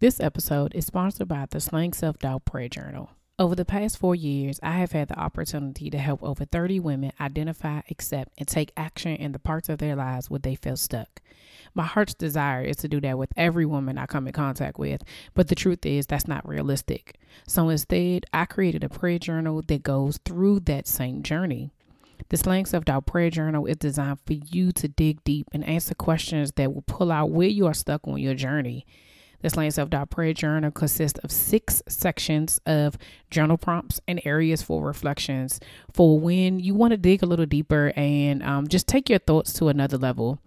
This episode is sponsored by the Slaying Self Doubt Prayer Journal. Over the past four years, I have had the opportunity to help over 30 women identify, accept, and take action in the parts of their lives where they feel stuck. My heart's desire is to do that with every woman I come in contact with, but the truth is that's not realistic. So instead, I created a prayer journal that goes through that same journey. The Slaying Self Doubt Prayer Journal is designed for you to dig deep and answer questions that will pull out where you are stuck on your journey. The Slaying Self Doubt Prayer Journal consists of six sections of journal prompts and areas for reflections for when you want to dig a little deeper and um, just take your thoughts to another level.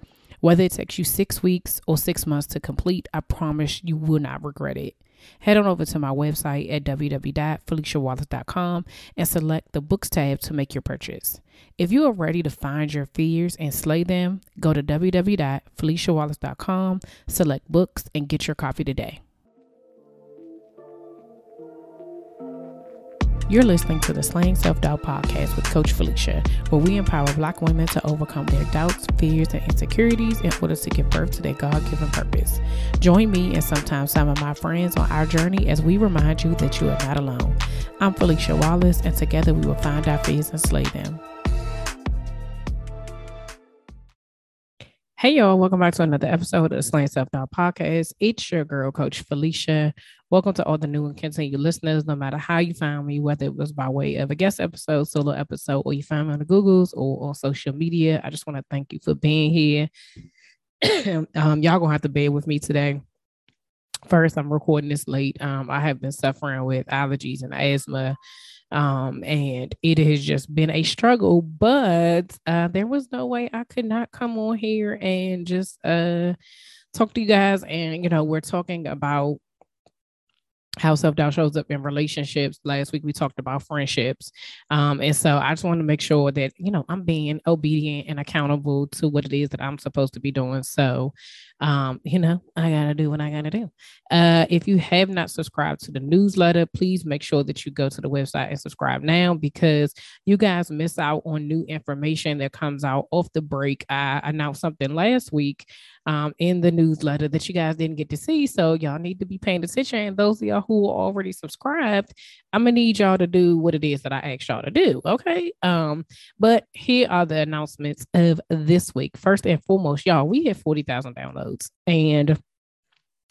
Whether it takes you six weeks or six months to complete, I promise you will not regret it. Head on over to my website at www.feliciawallace.com and select the books tab to make your purchase. If you are ready to find your fears and slay them, go to www.feliciawallace.com, select books, and get your copy today. You're listening to the Slaying Self Doubt podcast with Coach Felicia, where we empower Black women to overcome their doubts, fears, and insecurities in order to give birth to their God given purpose. Join me and sometimes some of my friends on our journey as we remind you that you are not alone. I'm Felicia Wallace, and together we will find our fears and slay them. Hey y'all, welcome back to another episode of the Slaying Self Doubt podcast. It's your girl, Coach Felicia. Welcome to all the new and continued listeners, no matter how you found me, whether it was by way of a guest episode, solo episode, or you found me on the Googles or on social media. I just want to thank you for being here. um, y'all gonna have to bear with me today. First, I'm recording this late. Um, I have been suffering with allergies and asthma um, and it has just been a struggle, but uh, there was no way I could not come on here and just uh, talk to you guys. And, you know, we're talking about how self doubt shows up in relationships. Last week we talked about friendships. Um, and so I just want to make sure that, you know, I'm being obedient and accountable to what it is that I'm supposed to be doing. So um, you know, I gotta do what I gotta do. Uh, if you have not subscribed to the newsletter, please make sure that you go to the website and subscribe now because you guys miss out on new information that comes out off the break. I announced something last week um, in the newsletter that you guys didn't get to see. So y'all need to be paying attention. And those of y'all who are already subscribed, I'm gonna need y'all to do what it is that I asked y'all to do. Okay. Um, but here are the announcements of this week. First and foremost, y'all, we hit 40,000 downloads. And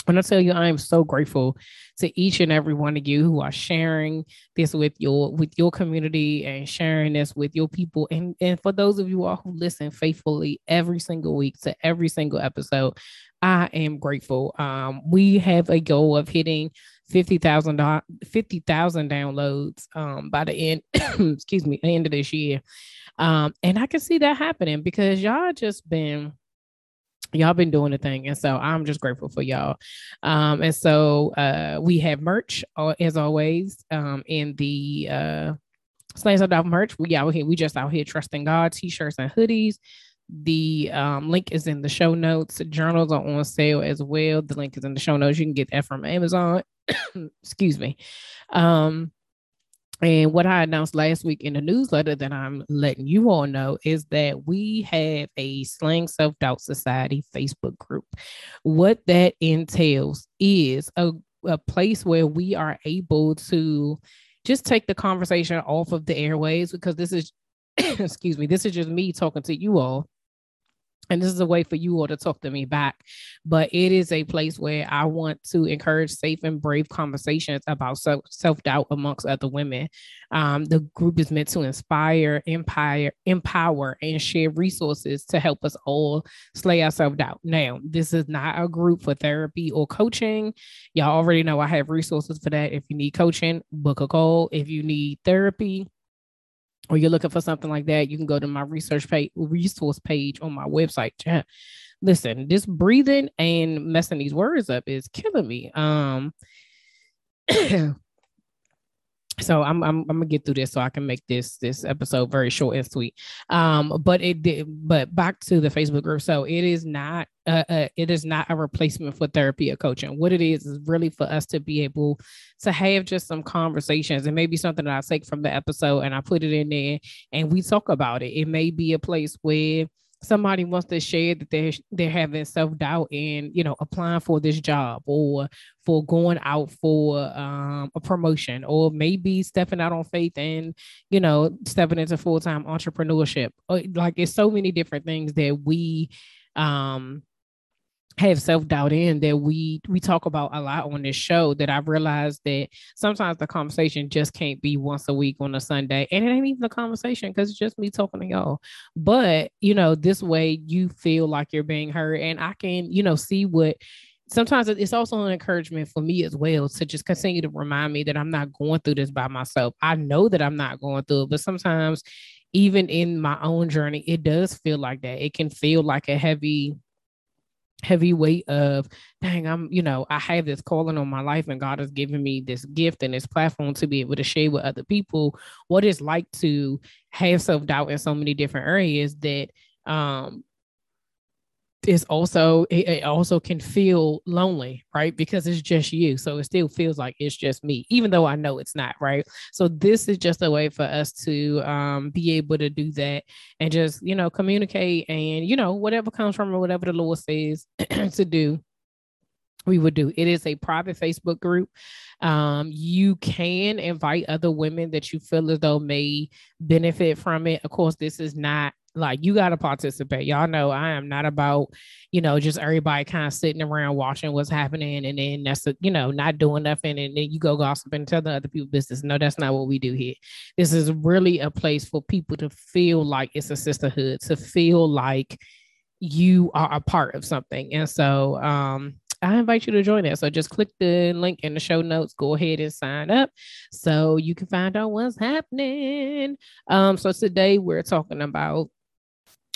when I tell you, I am so grateful to each and every one of you who are sharing this with your with your community and sharing this with your people. And and for those of you all who listen faithfully every single week to every single episode, I am grateful. Um, we have a goal of hitting 50,000 50,000 downloads um, by the end, excuse me, end of this year. Um, and I can see that happening because y'all just been y'all been doing the thing and so i'm just grateful for y'all. Um and so uh we have merch as always um in the uh Slaying Self merch. We out here we just out here trusting god. T-shirts and hoodies. The um, link is in the show notes. Journals are on sale as well. The link is in the show notes. You can get that from amazon. Excuse me. Um and what I announced last week in the newsletter that I'm letting you all know is that we have a Slaying Self Doubt Society Facebook group. What that entails is a, a place where we are able to just take the conversation off of the airways because this is, excuse me, this is just me talking to you all and this is a way for you all to talk to me back but it is a place where i want to encourage safe and brave conversations about self-doubt amongst other women. Um, the group is meant to inspire empower empower and share resources to help us all slay our self-doubt. Now this is not a group for therapy or coaching. Y'all already know i have resources for that. If you need coaching book a call. If you need therapy or you're looking for something like that, you can go to my research page, resource page on my website. Listen, this breathing and messing these words up is killing me. Um, so I'm, I'm I'm gonna get through this so I can make this this episode very short and sweet. Um, but it did. But back to the Facebook group. So it is not uh, uh, it is not a replacement for therapy or coaching. What it is is really for us to be able to have just some conversations It may be something that I take from the episode and I put it in there and we talk about it. It may be a place where somebody wants to share that they're they're having self-doubt in you know applying for this job or for going out for um, a promotion or maybe stepping out on faith and you know stepping into full-time entrepreneurship. Uh, like it's so many different things that we um have self-doubt in that we we talk about a lot on this show that I've realized that sometimes the conversation just can't be once a week on a Sunday and it ain't even a conversation because it's just me talking to y'all but you know this way you feel like you're being heard and I can you know see what sometimes it's also an encouragement for me as well to just continue to remind me that I'm not going through this by myself. I know that I'm not going through it, but sometimes even in my own journey, it does feel like that. It can feel like a heavy heavy weight of dang i'm you know i have this calling on my life and god has given me this gift and this platform to be able to share with other people what it's like to have self-doubt in so many different areas that um is also it, it, also can feel lonely right? Because it's just you. So it still feels like it's just me even though i know it's not right? So this is just a way for us to um, be able to do that and just you know communicate and you know whatever comes from or whatever the lord says to do we would do. It is a private facebook group. Um, you can invite other women that you feel as though may benefit from it. Of course this is not like you got to participate. Y'all know I am not about, you know, just everybody kind of sitting around watching what's happening and then that's, a, you know, not doing nothing and then you go gossip and tell the other people business. No, that's not what we do here. This is really a place for people to feel like it's a sisterhood, to feel like you are a part of something. And so, um, I invite you to join us. So just click the link in the show notes. Go ahead and sign up so you can find out what's happening. Um, so today we're talking about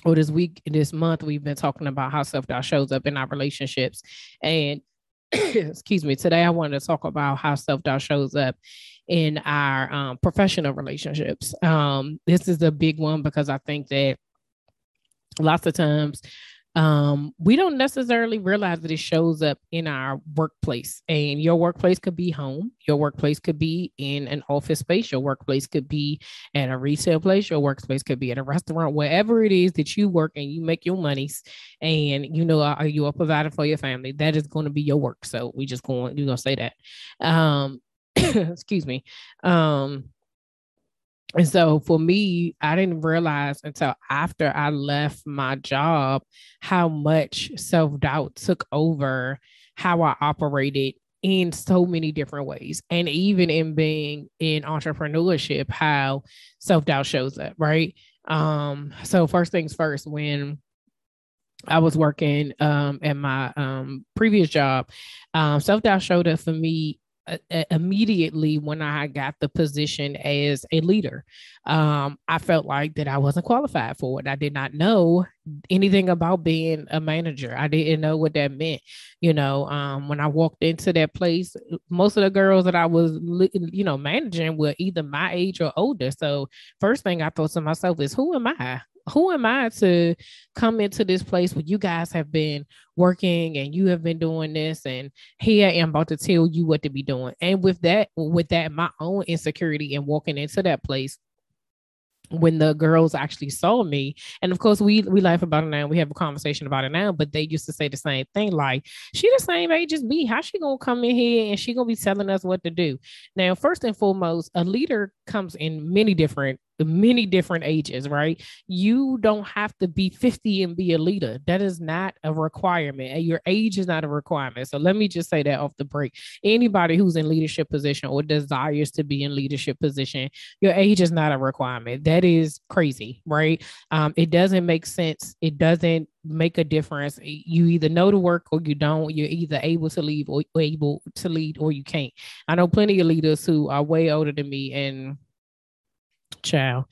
or this week, this month, we've been talking about how self doubt shows up in our relationships. And excuse me, today I wanted to talk about how self doubt shows up in our um, professional relationships. Um, this is a big one because I think that lots of times um, we don't necessarily realize that it shows up in our workplace. And your workplace could be home, your workplace could be in an office space, your workplace could be at a retail place, your workspace could be at a restaurant, wherever it is that you work and you make your monies and you know are you are providing for your family. That is going to be your work. So we just going, you're gonna say that. Um, excuse me. Um, and so for me, I didn't realize until after I left my job how much self doubt took over how I operated in so many different ways. And even in being in entrepreneurship, how self doubt shows up, right? Um, so, first things first, when I was working um, at my um, previous job, um, self doubt showed up for me immediately when I got the position as a leader. Um, I felt like that I wasn't qualified for it. I did not know anything about being a manager. I didn't know what that meant. You know, um, when I walked into that place, most of the girls that I was, you know, managing were either my age or older. So first thing I thought to myself is, who am I? Who am I to come into this place where you guys have been working and you have been doing this and here I am about to tell you what to be doing. And with that, with that, my own insecurity and walking into that place, when the girls actually saw me. And of course we we laugh about it now we have a conversation about it now but they used to say the same thing like she the same age as me. How she gonna come in here and she gonna be telling us what to do? Now first and foremost a leader comes in many different many different ages, right? You don't have to be 50 and be a leader. That is not a requirement. And your age is not a requirement. So let me just say that off the break. Anybody who's in leadership position or desires to be in leadership position, your age is not a requirement. That is crazy, right? Um, it doesn't make sense. It doesn't make a difference. You either know the work or you don't. You're either able to leave or able to lead or you can't. I know plenty of leaders who are way older than me and child,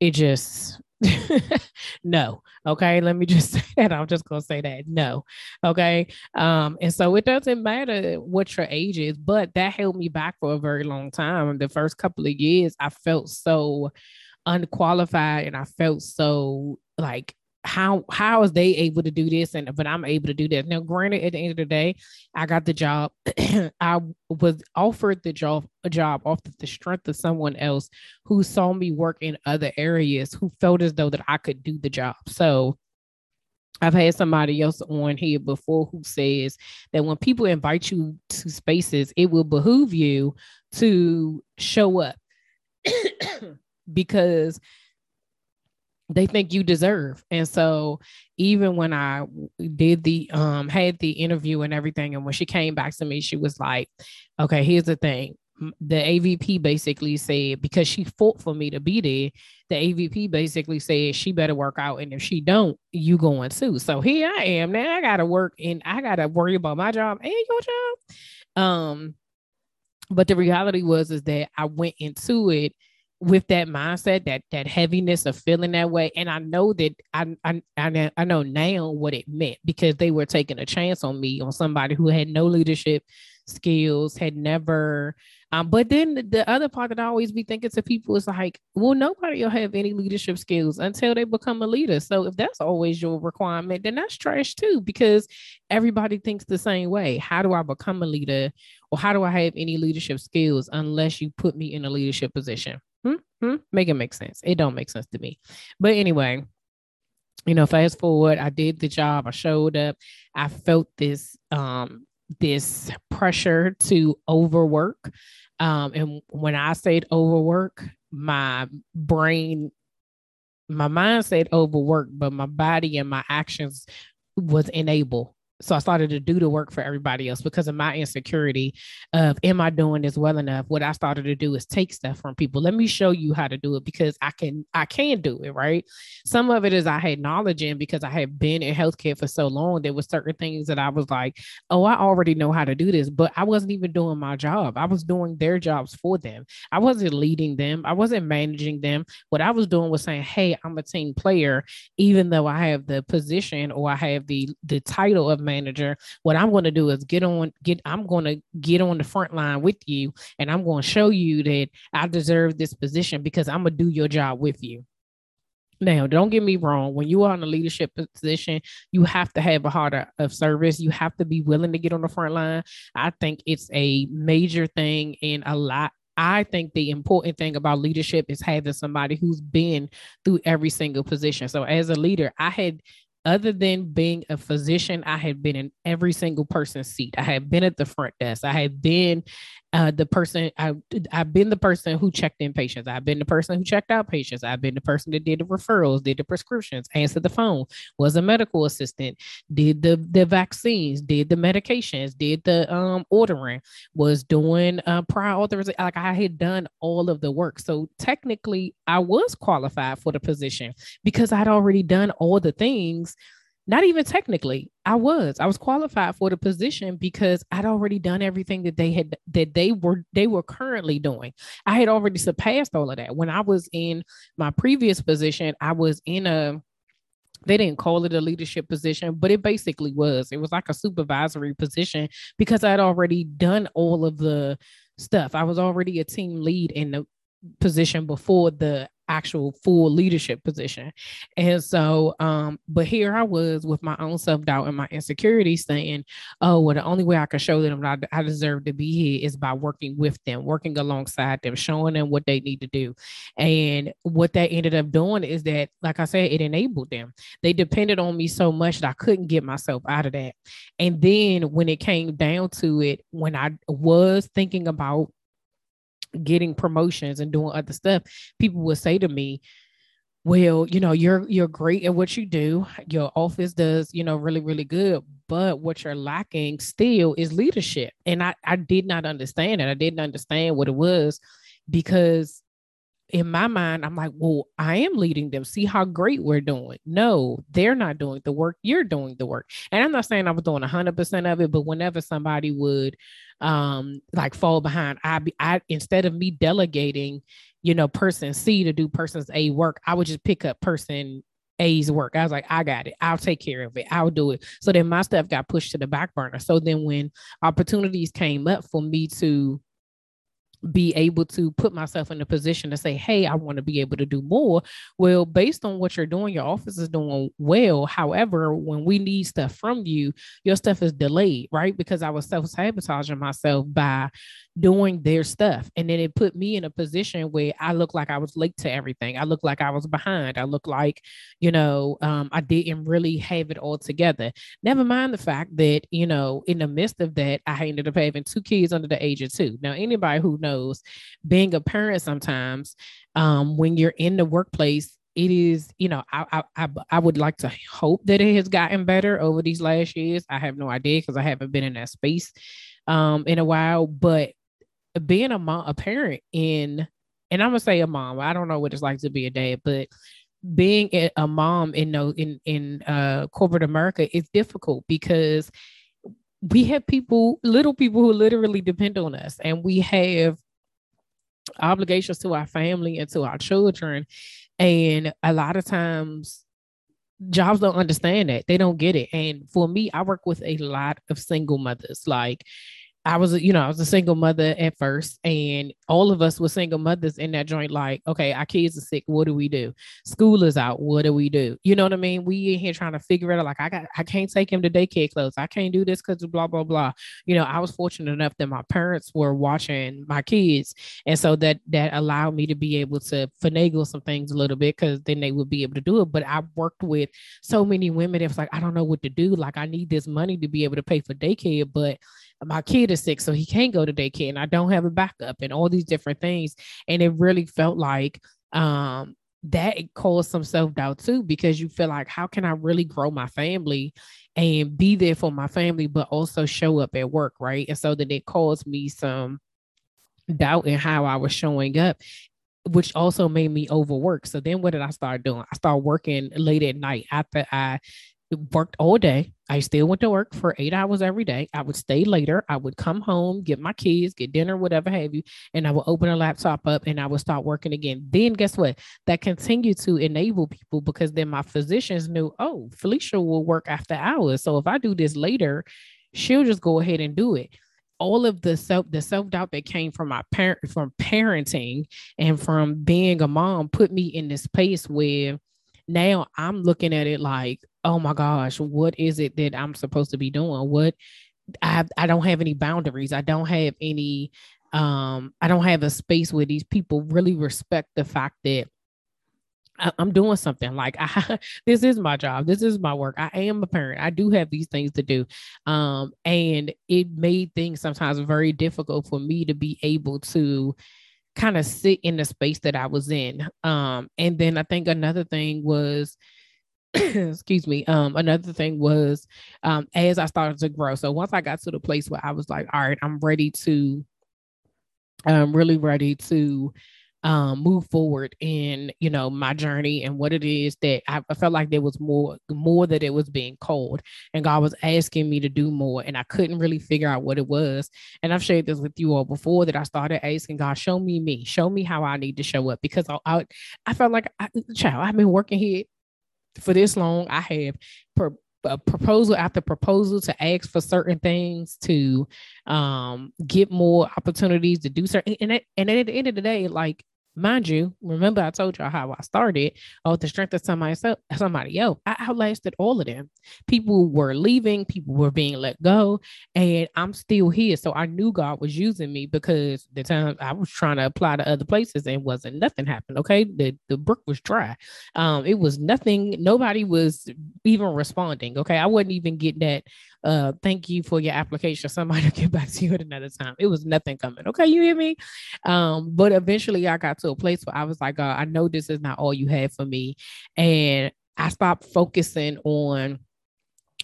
it just no. Okay. Let me just say that. I'm just gonna say that. No. Okay. Um, and so it doesn't matter what your age is, but that held me back for a very long time. The first couple of years, I felt so unqualified and I felt so like how how is they able to do this and but I'm able to do that. Now, granted, at the end of the day, I got the job. I was offered the job a job off the strength of someone else who saw me work in other areas who felt as though that I could do the job. So I've had somebody else on here before who says that when people invite you to spaces, it will behoove you to show up because they think you deserve. And so even when I did the um had the interview and everything and when she came back to me she was like, "Okay, here's the thing the AVP basically said because she fought for me to be there, the AVP basically said she better work out, and if she don't, you going too. So here I am now. I gotta work and I gotta worry about my job and your job. Um, but the reality was is that I went into it with that mindset, that that heaviness of feeling that way, and I know that I I I, know now what it meant because they were taking a chance on me on somebody who had no leadership skills, had never um, but then the other part that I always be thinking to people is like, well, nobody will have any leadership skills until they become a leader. So if that's always your requirement, then that's trash too, because everybody thinks the same way. How do I become a leader? Or how do I have any leadership skills unless you put me in a leadership position? Hmm? Make it make sense. It don't make sense to me. But anyway, you know, fast forward, I did the job, I showed up, I felt this um this pressure to overwork. Um, and when I said overwork, my brain, my mind said overwork, but my body and my actions was enable so I started to do the work for everybody else because of my insecurity of am I doing this well enough? What I started to do is take stuff from people. Let me show you how to do it because I can I can do it, right? Some of it is I had knowledge in because I had been in healthcare for so long. There were certain things that I was like, oh, I already know how to do this, but I wasn't even doing my job. I was doing their jobs for them. I wasn't leading them. I wasn't managing them. What I was doing was saying, hey, I'm a team player, even though I have the position or I have the the title of manager, what I'm going to do is get on, get, I'm going to get on the front line with you and I'm going to show you that I deserve this position because I'm going to do your job with you. Now, don't get me wrong. When you are in a leadership position, you have to have a heart of service. You have to be willing to get on the front line. I think it's a major thing in a lot I think the important thing about leadership is having somebody who's been through every single position. So as a leader, I had other than being a physician, I had been in every single person's seat. I had been at the front desk. I had been uh, the person I, I've been the person who checked in patients. I've been the person who checked out patients. I've been the person that did the referrals, did the prescriptions, answered the phone, was a medical assistant, did the the vaccines, did the medications, did the um ordering, was doing uh, prior authorization. Like I had done all of the work. So technically, I was qualified for the position because I'd already done all the things not even technically i was i was qualified for the position because i'd already done everything that they had that they were they were currently doing i had already surpassed all of that when i was in my previous position i was in a they didn't call it a leadership position, but it basically was. It was like a supervisory position because I'd already done all of the stuff. I was already a team lead in the position before the actual full leadership position. And so, um, but here I was with my own self doubt and my insecurities saying, oh, well, the only way I can show them that I, I deserve to be here is by working with them, working alongside them, showing them what they need to do. And what that ended up doing is that, like I said, it enabled them. They depended on me so much that I couldn't get myself out of that. And then when it came down to it, when I was thinking about getting promotions and doing other stuff, people would say to me, well, you know, you're you're great at what you do. Your office does, you know, really, really good. But what you're lacking still is leadership. And I, I did not understand it. I didn't understand what it was because in my mind, I'm like, well, I am leading them. See how great we're doing. No, they're not doing the work. You're doing the work. And I'm not saying I was doing 100% of it, but whenever somebody would um like fall behind, I be I instead of me delegating, you know, person C to do person's A work, I would just pick up person A's work. I was like, I got it. I'll take care of it. I'll do it. So then my stuff got pushed to the back burner. So then when opportunities came up for me to be able to put myself in a position to say, Hey, I want to be able to do more. Well, based on what you're doing, your office is doing well. However, when we need stuff from you, your stuff is delayed, right? Because I was self sabotaging myself by doing their stuff. And then it put me in a position where I looked like I was late to everything. I looked like I was behind. I looked like, you know, um, I didn't really have it all together. Never mind the fact that, you know, in the midst of that, I ended up having two kids under the age of two. Now, anybody who knows being a parent sometimes, um, when you're in the workplace, it is, you know, I, I I would like to hope that it has gotten better over these last years. I have no idea because I haven't been in that space um in a while, but being a mom, a parent in, and I'm gonna say a mom. I don't know what it's like to be a dad, but being a mom in no in in uh, corporate America is difficult because we have people, little people who literally depend on us, and we have obligations to our family and to our children. And a lot of times jobs don't understand that. They don't get it. And for me, I work with a lot of single mothers. Like I was, you know, I was a single mother at first, and all of us were single mothers in that joint. Like, okay, our kids are sick. What do we do? School is out. What do we do? You know what I mean? We in here trying to figure it out. Like, I got, I can't take him to daycare clothes. I can't do this because blah blah blah. You know, I was fortunate enough that my parents were watching my kids, and so that that allowed me to be able to finagle some things a little bit because then they would be able to do it. But I worked with so many women. It was like I don't know what to do. Like, I need this money to be able to pay for daycare, but my kid is sick, so he can't go to daycare, and I don't have a backup, and all these different things. And it really felt like um, that caused some self doubt too, because you feel like, how can I really grow my family and be there for my family, but also show up at work, right? And so then it caused me some doubt in how I was showing up which also made me overwork. So then what did I start doing? I started working late at night after I worked all day. I still went to work for eight hours every day. I would stay later. I would come home, get my kids, get dinner, whatever have you, and I would open a laptop up and I would start working again. Then guess what? That continued to enable people because then my physicians knew, oh, Felicia will work after hours. So if I do this later, she'll just go ahead and do it all of the self the self-doubt that came from my parent from parenting and from being a mom put me in this place where now I'm looking at it like, oh my gosh, what is it that I'm supposed to be doing? What I have, I don't have any boundaries. I don't have any um I don't have a space where these people really respect the fact that I, am doing something like I this is my job. This is my work. I am a parent. I do have these things to do. Um and it made things sometimes very difficult for me to be able to kind of sit in the space that I was in. Um, and then I think another thing was, excuse me, um, another thing was um, as I started to grow. So once I got to the place where I was like, all right, I'm ready to, I'm really ready to um, move forward in you know my journey and what it is that I, I, felt like there was more more that it was being called. And God was asking me to do more and I couldn't really figure out what it was. And I've shared this with you all before that I started asking God show me me. Show me how I need to show up. Because I I, I felt like I, child I've been working here for this long I have per, a proposal after proposal to ask for certain things to um get more opportunities to do certain and, at and at the end of the day like Mind you, remember I told y'all how I started. Oh, the strength of somebody, else, somebody else. I outlasted all of them. People were leaving, people were being let go, and I'm still here. So I knew God was using me because the time I was trying to apply to other places and wasn't nothing happened. Okay, the the brook was dry. Um, it was nothing. Nobody was even responding. Okay, I wasn't even getting that uh thank you for your application somebody will get back to you at another time it was nothing coming okay you hear me um but eventually i got to a place where i was like i know this is not all you have for me and i stopped focusing on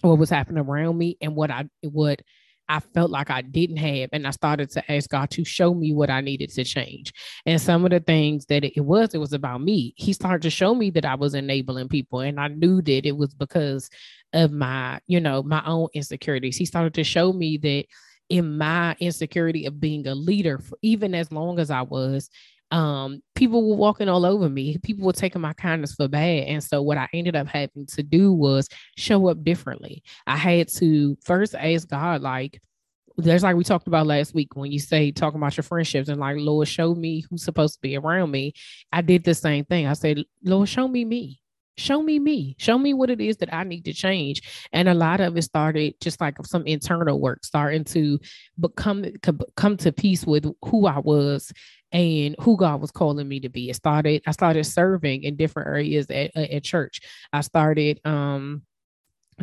what was happening around me and what i what I felt like I didn't have. And I started to ask God to show me what I needed to change. And some of the things that it was, it was about me. He started to show me that I was enabling people. And I knew that it was because of my, you know, my own insecurities. He started to show me that in my insecurity of being a leader, even as long as I was, um, people were walking all over me. People were taking my kindness for bad. And so what I ended up having to do was show up differently. I had to first ask God, like, there's like we talked about last week when you say talking about your friendships and like Lord show me who's supposed to be around me. I did the same thing. I said, Lord, show me me show me me show me what it is that i need to change and a lot of it started just like some internal work starting to become come to peace with who i was and who god was calling me to be it started i started serving in different areas at, at church i started um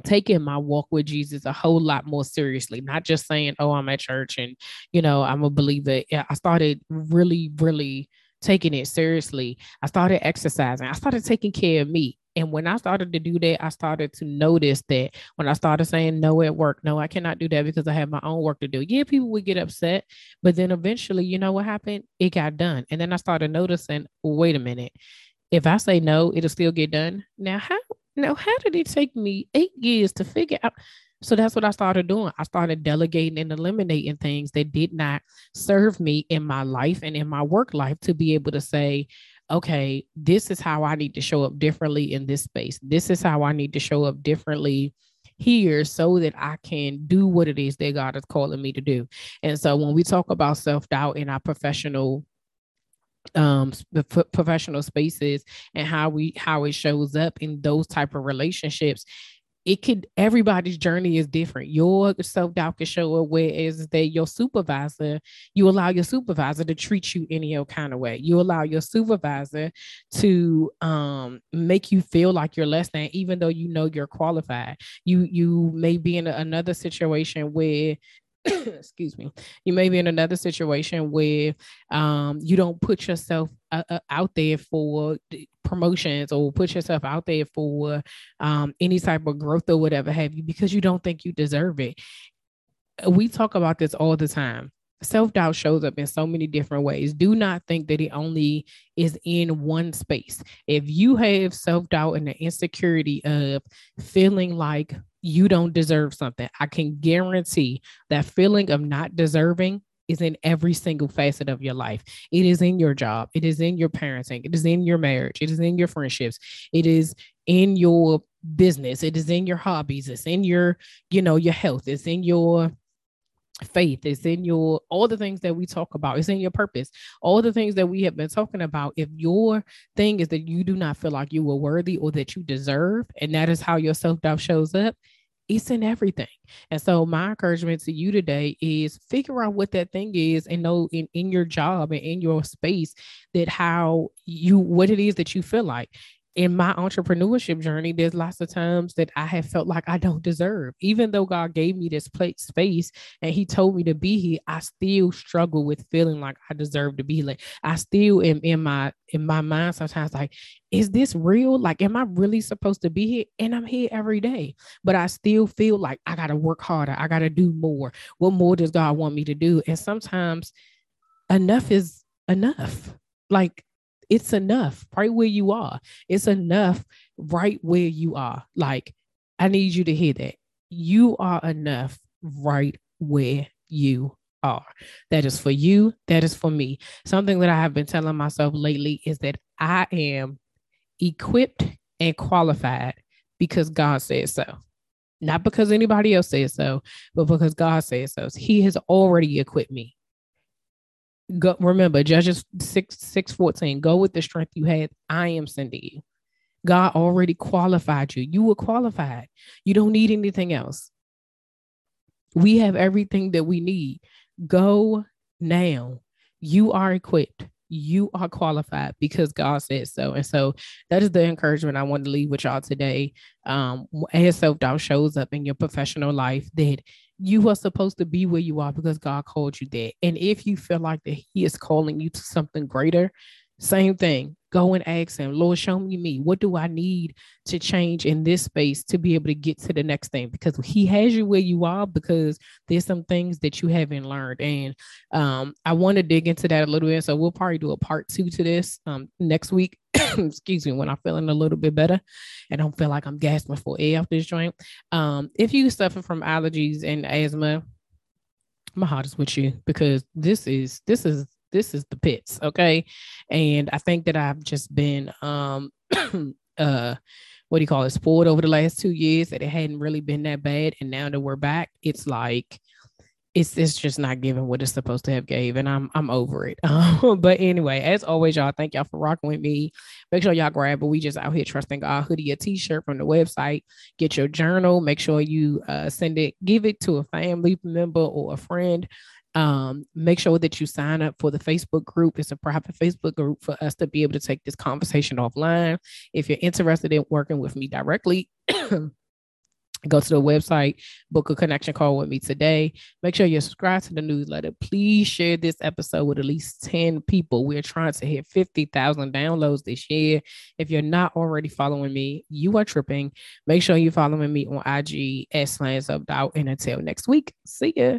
taking my walk with Jesus a whole lot more seriously, not just saying, oh, I'm at church and, you know, I'm a believer. I started really, really taking it seriously. I started exercising. I started taking care of me. And when I started to do that, I started to notice that when I started saying no at work, no, I cannot do that because I have my own work to do. Yeah, people would get upset, but then eventually, you know what happened? It got done. And then I started noticing, wait a minute, if I say no, it'll still get done. Now, how now how did it take me eight years to figure out? So that's what I started doing. I started delegating and eliminating things that did not serve me in my life and in my work life to be able to say, okay, this is how I need to show up differently in this space. This is how I need to show up differently here so that I can do what it is that God is calling me to do. And so when we talk about self-doubt in our professional um professional spaces and how we how it shows up in those type of relationships it could everybody's journey is different. Your self-doubt can show up whereas that your supervisor, you allow your supervisor to treat you any your kind of way. You allow your supervisor to um make you feel like you're less than, even though you know you're qualified. You you may be in another situation where excuse me you may be in another situation where um, you don't put yourself uh, uh, out there for promotions or put yourself out there for um, any type of growth or whatever have you because you don't think you deserve it we talk about this all the time self doubt shows up in so many different ways. Do not think that it only is in one space. If you have self doubt and the insecurity of feeling like you don't deserve something. I can guarantee that feeling of not deserving is in every single facet of your life. It is in your job, it is in your parenting, it is in your marriage, it is in your friendships, it is in your business, it is in your hobbies, it's in your, you know, your health, it's in your faith. It's in your all the things that we talk about. It's in your purpose. All the things that we have been talking about if your thing is that you do not feel like you were worthy or that you deserve and that is how your self-doubt shows up it's in everything. And so my encouragement to you today is figure out what that thing is and know in, in your job and in your space that how you what it is that you feel like in my entrepreneurship journey, there's lots of times that I have felt like I don't deserve. Even though God gave me this place space and He told me to be here, I still struggle with feeling like I deserve to be like I still am in my in my mind sometimes like, is this real? Like, am I really supposed to be here? And I'm here every day, but I still feel like I gotta work harder, I gotta do more. What more does God want me to do? And sometimes enough is enough. Like it's enough right where you are. It's enough right where you are. Like, I need you to hear that. You are enough right where you are. That is for you. That is for me. Something that I have been telling myself lately is that I am equipped and qualified because God says so. Not because anybody else says so, but because God says so. He has already equipped me go remember judges 6 6 14 go with the strength you had i am sending you. God already qualified you. You were qualified. You don't need anything else. We have everything that we need. Go now. You are equipped you are qualified because God said so. And so that is the encouragement I want to leave with y'all today. Um, as self doubt shows up in your professional life, that you are supposed to be where you are because God called you there. And if you feel like that He is calling you to something greater, same thing. Go and ask him, Lord, show me me. What do I need to change in this space to be able to get to the next thing? Because he has you where you are because there's some things that you haven't learned. And um, I want to dig into that a little bit. So we'll probably do a part two to this um, next week. excuse me, when I'm feeling a little bit better and don't feel like I'm gasping for air off this joint. Um, if you suffer from allergies and asthma, my heart is with you because this is this is this is the pits okay and i think that i've just been um uh what do you call it spoiled over the last two years that it hadn't really been that bad and now that we're back it's like it's it's just not giving what it's supposed to have gave, and I'm I'm over it. Um, but anyway, as always, y'all, thank y'all for rocking with me. Make sure y'all grab it. We just out here trusting God hoodie, a t-shirt from the website. Get your journal. Make sure you uh, send it, give it to a family member or a friend. Um, make sure that you sign up for the Facebook group. It's a private Facebook group for us to be able to take this conversation offline. If you're interested in working with me directly, go to the website, book a connection call with me today. Make sure you subscribe to the newsletter. Please share this episode with at least 10 people. We're trying to hit 50,000 downloads this year. If you're not already following me, you are tripping. Make sure you're following me on IG at Slaying Self Doubt. And until next week, see ya.